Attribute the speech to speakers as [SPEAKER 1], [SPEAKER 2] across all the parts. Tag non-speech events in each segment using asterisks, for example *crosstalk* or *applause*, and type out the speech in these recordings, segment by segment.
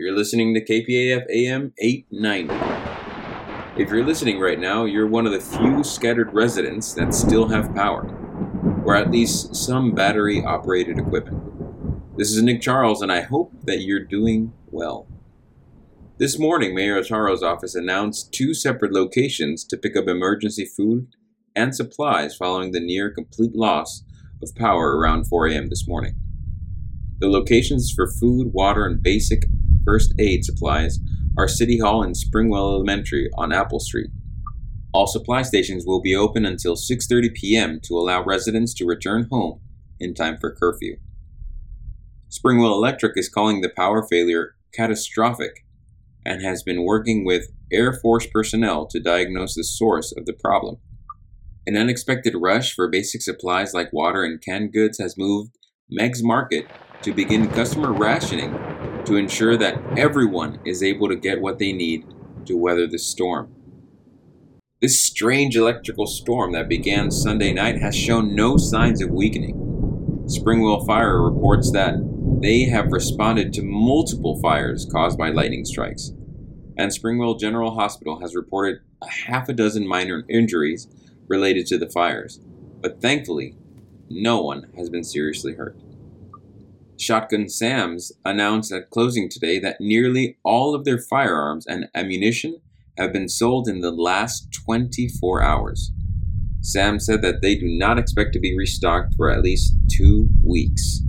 [SPEAKER 1] You're listening to KPAF AM 890. If you're listening right now, you're one of the few scattered residents that still have power, or at least some battery operated equipment. This is Nick Charles, and I hope that you're doing well. This morning, Mayor Otaro's office announced two separate locations to pick up emergency food and supplies following the near complete loss of power around 4 a.m. this morning. The locations for food, water, and basic first aid supplies are City Hall and Springwell Elementary on Apple Street. All supply stations will be open until 6:30 p.m. to allow residents to return home in time for curfew. Springwell Electric is calling the power failure catastrophic and has been working with Air Force personnel to diagnose the source of the problem. An unexpected rush for basic supplies like water and canned goods has moved Meg's Market to begin customer rationing to ensure that everyone is able to get what they need to weather the storm. This strange electrical storm that began Sunday night has shown no signs of weakening. Springwell Fire reports that they have responded to multiple fires caused by lightning strikes. And Springwell General Hospital has reported a half a dozen minor injuries related to the fires, but thankfully, no one has been seriously hurt. Shotgun Sam's announced at closing today that nearly all of their firearms and ammunition have been sold in the last 24 hours. Sam said that they do not expect to be restocked for at least two weeks.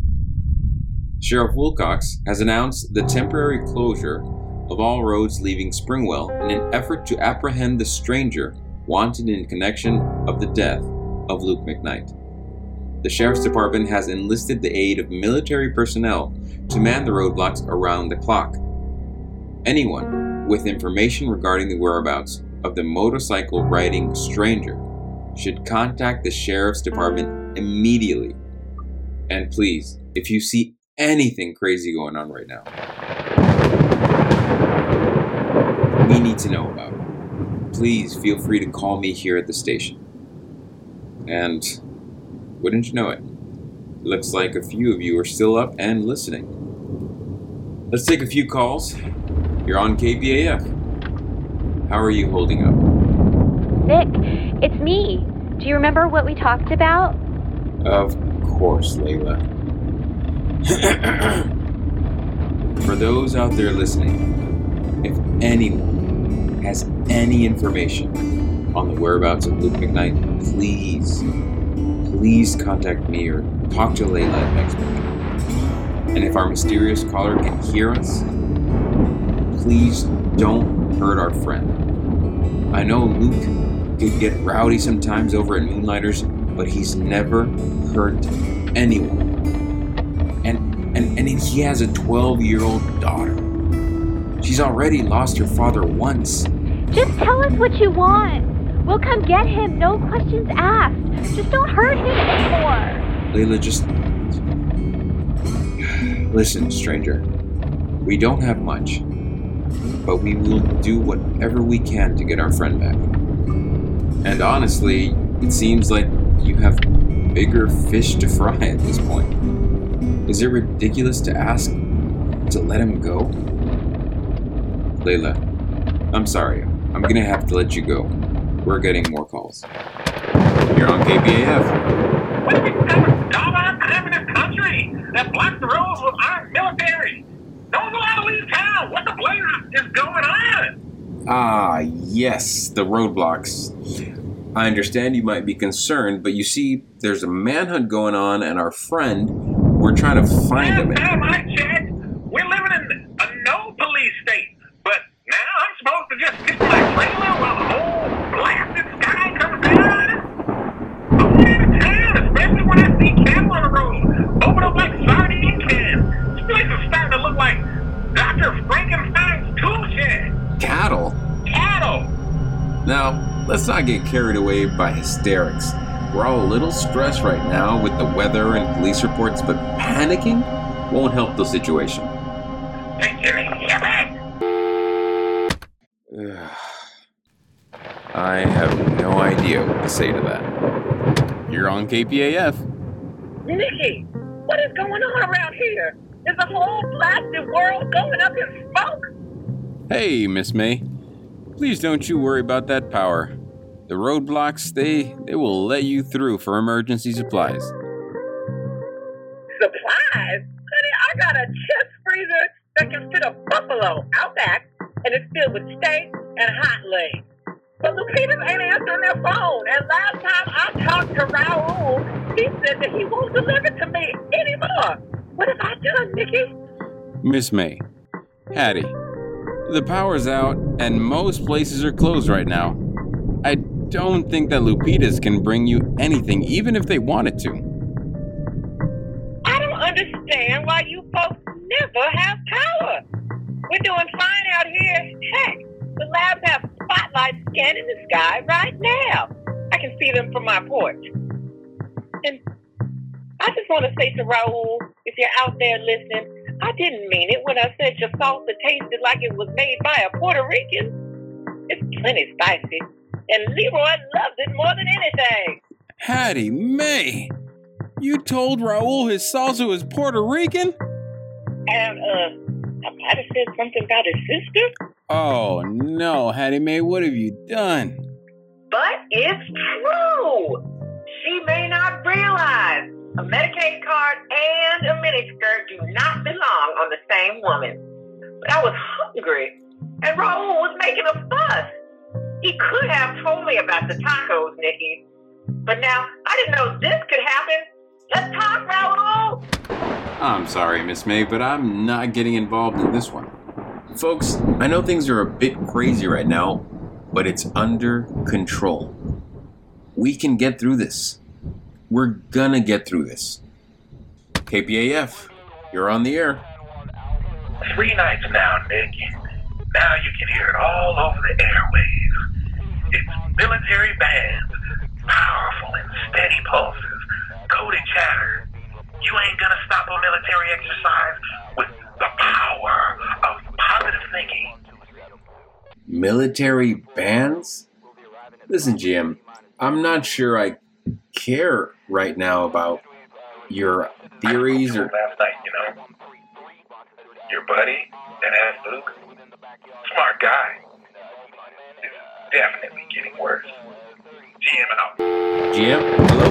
[SPEAKER 1] Sheriff Wilcox has announced the temporary closure of all roads leaving Springwell in an effort to apprehend the stranger wanted in connection of the death of Luke McKnight the Sheriff's Department has enlisted the aid of military personnel to man the roadblocks around the clock. Anyone with information regarding the whereabouts of the motorcycle riding stranger should contact the Sheriff's Department immediately. And please, if you see anything crazy going on right now, we need to know about it. Please feel free to call me here at the station. And wouldn't you know it? Looks like a few of you are still up and listening. Let's take a few calls. You're on KPAF. How are you holding up?
[SPEAKER 2] Nick, it's me. Do you remember what we talked about?
[SPEAKER 1] Of course, Layla. *clears throat* For those out there listening, if anyone has any information on the whereabouts of Luke McKnight, please please contact me or talk to Layla at Expert. And if our mysterious caller can hear us, please don't hurt our friend. I know Luke could get rowdy sometimes over at Moonlighters, but he's never hurt anyone. And and and he has a 12-year-old daughter. She's already lost her father once.
[SPEAKER 2] Just tell us what you want. We'll come get him, no questions asked. Just don't hurt him anymore.
[SPEAKER 1] Layla, just. Listen, stranger. We don't have much, but we will do whatever we can to get our friend back. And honestly, it seems like you have bigger fish to fry at this point. Is it ridiculous to ask to let him go? Layla, I'm sorry. I'm gonna have to let you go. We're getting more calls. You're on.
[SPEAKER 3] What have you done with doggone crime in this country that blocks the roads with armed military? No one's allowed to leave town. What the blazes is going on?
[SPEAKER 1] Ah, yes, the roadblocks. I understand you might be concerned, but you see, there's a manhunt going on, and our friend, we're trying to find him. Let's not get carried away by hysterics. We're all a little stressed right now with the weather and police reports, but panicking won't help the situation.
[SPEAKER 3] Did you hear me?
[SPEAKER 1] I have no idea what to say to that. You're on KPAF.
[SPEAKER 3] Nikki, what is going on around here? Is the whole blasted world going up in smoke?
[SPEAKER 1] Hey, Miss May. Please don't you worry about that power. The roadblocks, they they will let you through for emergency supplies.
[SPEAKER 3] Supplies? Honey, I got a chest freezer that can fit a buffalo out back, and it's filled with steak and hot legs. But Lupita's ain't answering their phone, and last time I talked to Raul, he said that he won't deliver to me anymore. What have I done, Nikki?
[SPEAKER 1] Miss May. Hattie. The power's out, and most places are closed right now. I don't think that Lupita's can bring you anything, even if they wanted to.
[SPEAKER 3] I don't understand why you folks never have power. We're doing fine out here. Heck, the labs have spotlights scanning the sky right now. I can see them from my porch. And I just want to say to Raul, if you're out there listening, I didn't mean it when I said your salsa tasted like it was made by a Puerto Rican. It's plenty spicy, and Leroy loves it more than anything.
[SPEAKER 1] Hattie May! You told Raul his salsa was Puerto Rican?
[SPEAKER 3] And, uh, I might have said something about his sister.
[SPEAKER 1] Oh no, Hattie May, what have you done?
[SPEAKER 3] But it's true. She may not realize a Medicaid card and a miniskirt do not belong on the same woman. But I was hungry, and Raul was making a fuss. He could have told me about the tacos, Nikki. But now I didn't know this could happen. Let's talk, Raul.
[SPEAKER 1] I'm sorry, Miss May, but I'm not getting involved in this one. Folks, I know things are a bit crazy right now, but it's under control. We can get through this. We're gonna get through this. KPAF, you're on the air.
[SPEAKER 3] Three nights now, Nick. Now you can hear it all over the airwaves. It's military bands, powerful and steady pulses, code and chatter. You ain't gonna stop a military exercise with the power of positive thinking.
[SPEAKER 1] Military bands? Listen, Jim, I'm not sure I care right now about your theories or.
[SPEAKER 3] Last night, you know. Your buddy, that ass Luke, smart guy, definitely getting worse. GM out.
[SPEAKER 1] GM, hello?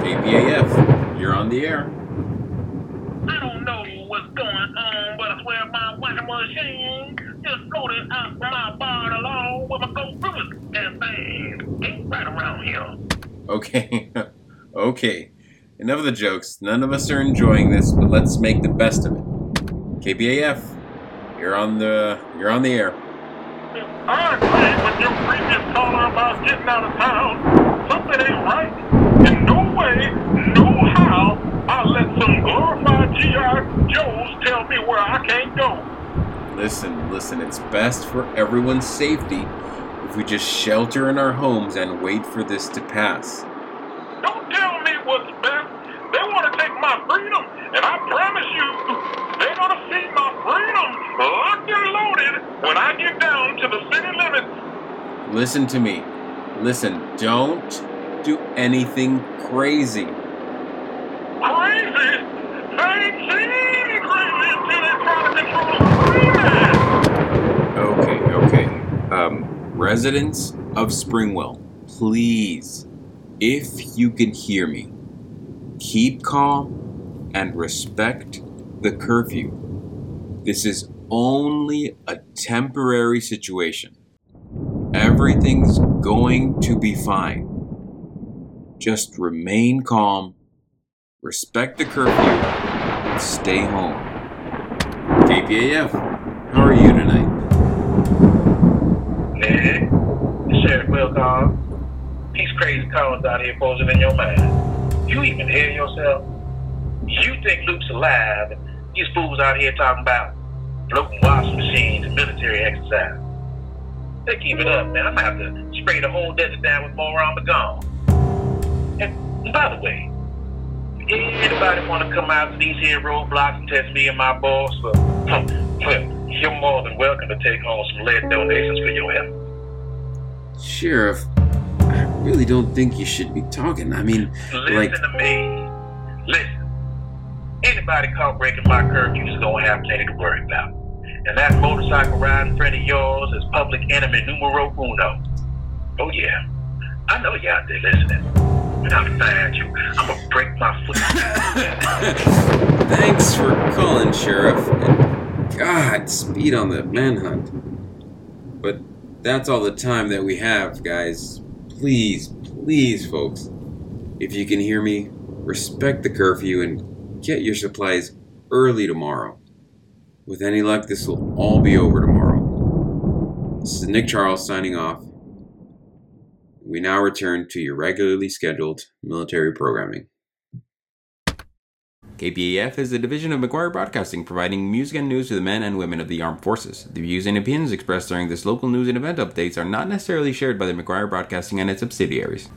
[SPEAKER 1] KPAF, you're on the air.
[SPEAKER 3] I don't know what's going on, but I swear my washing machine just floated out my barn along with my go through it and things ain't right around here.
[SPEAKER 1] Okay, *laughs* okay. Enough of the jokes. None of us are enjoying this, but let's make the best of it. KPAF, you're on the you're on the air.
[SPEAKER 3] I with your previous caller about getting out of town. Something ain't right. In no way, no how, I'll let some glorified GI Joes tell me where I can't go.
[SPEAKER 1] Listen, listen, it's best for everyone's safety if we just shelter in our homes and wait for this to pass.
[SPEAKER 3] Don't tell me what's best. They want to take my freedom, and I promise you, they're going to see my freedom locked and loaded when I get down to the city limits.
[SPEAKER 1] Listen to me. Listen, don't do anything crazy.
[SPEAKER 3] Crazy? They ain't seen any crazy until they try control the.
[SPEAKER 1] Okay, okay. Um, residents of Springwell, please, if you can hear me, keep calm and respect the curfew. This is only a temporary situation. Everything's going to be fine. Just remain calm, respect the curfew, and stay home. KPAF, how are you tonight?
[SPEAKER 3] Nick, Sheriff Wilcox, these crazy callers out here posing in your mind. You even hear yourself? You think Luke's alive, these fools out here talking about floating washing machines and military exercise. They keep it up, man. I'm gonna have to spray the whole desert down with more Armagon. And by the way, anybody want to come out to these here roadblocks and test me and my boss, well, well, you're more than welcome to take home some lead donations for your help.
[SPEAKER 1] Sheriff, I really don't think you should be talking. I mean,
[SPEAKER 3] Listen
[SPEAKER 1] like,
[SPEAKER 3] to me. Listen. Anybody caught breaking my curfew is gonna have plenty to worry about. And that motorcycle riding friend of yours is public enemy numero uno. Oh yeah, I know out there listening. And I'll find you. I'm gonna break my foot. *laughs*
[SPEAKER 1] Thanks for calling, Sheriff. And God, speed on the manhunt. But that's all the time that we have, guys. Please, please, folks. If you can hear me, respect the curfew and get your supplies early tomorrow. With any luck, this will all be over tomorrow. This is Nick Charles signing off. We now return to your regularly scheduled military programming. KPAF is a division of McGuire Broadcasting providing music and news to the men and women of the armed forces. The views and opinions expressed during this local news and event updates are not necessarily shared by the McGuire Broadcasting and its subsidiaries.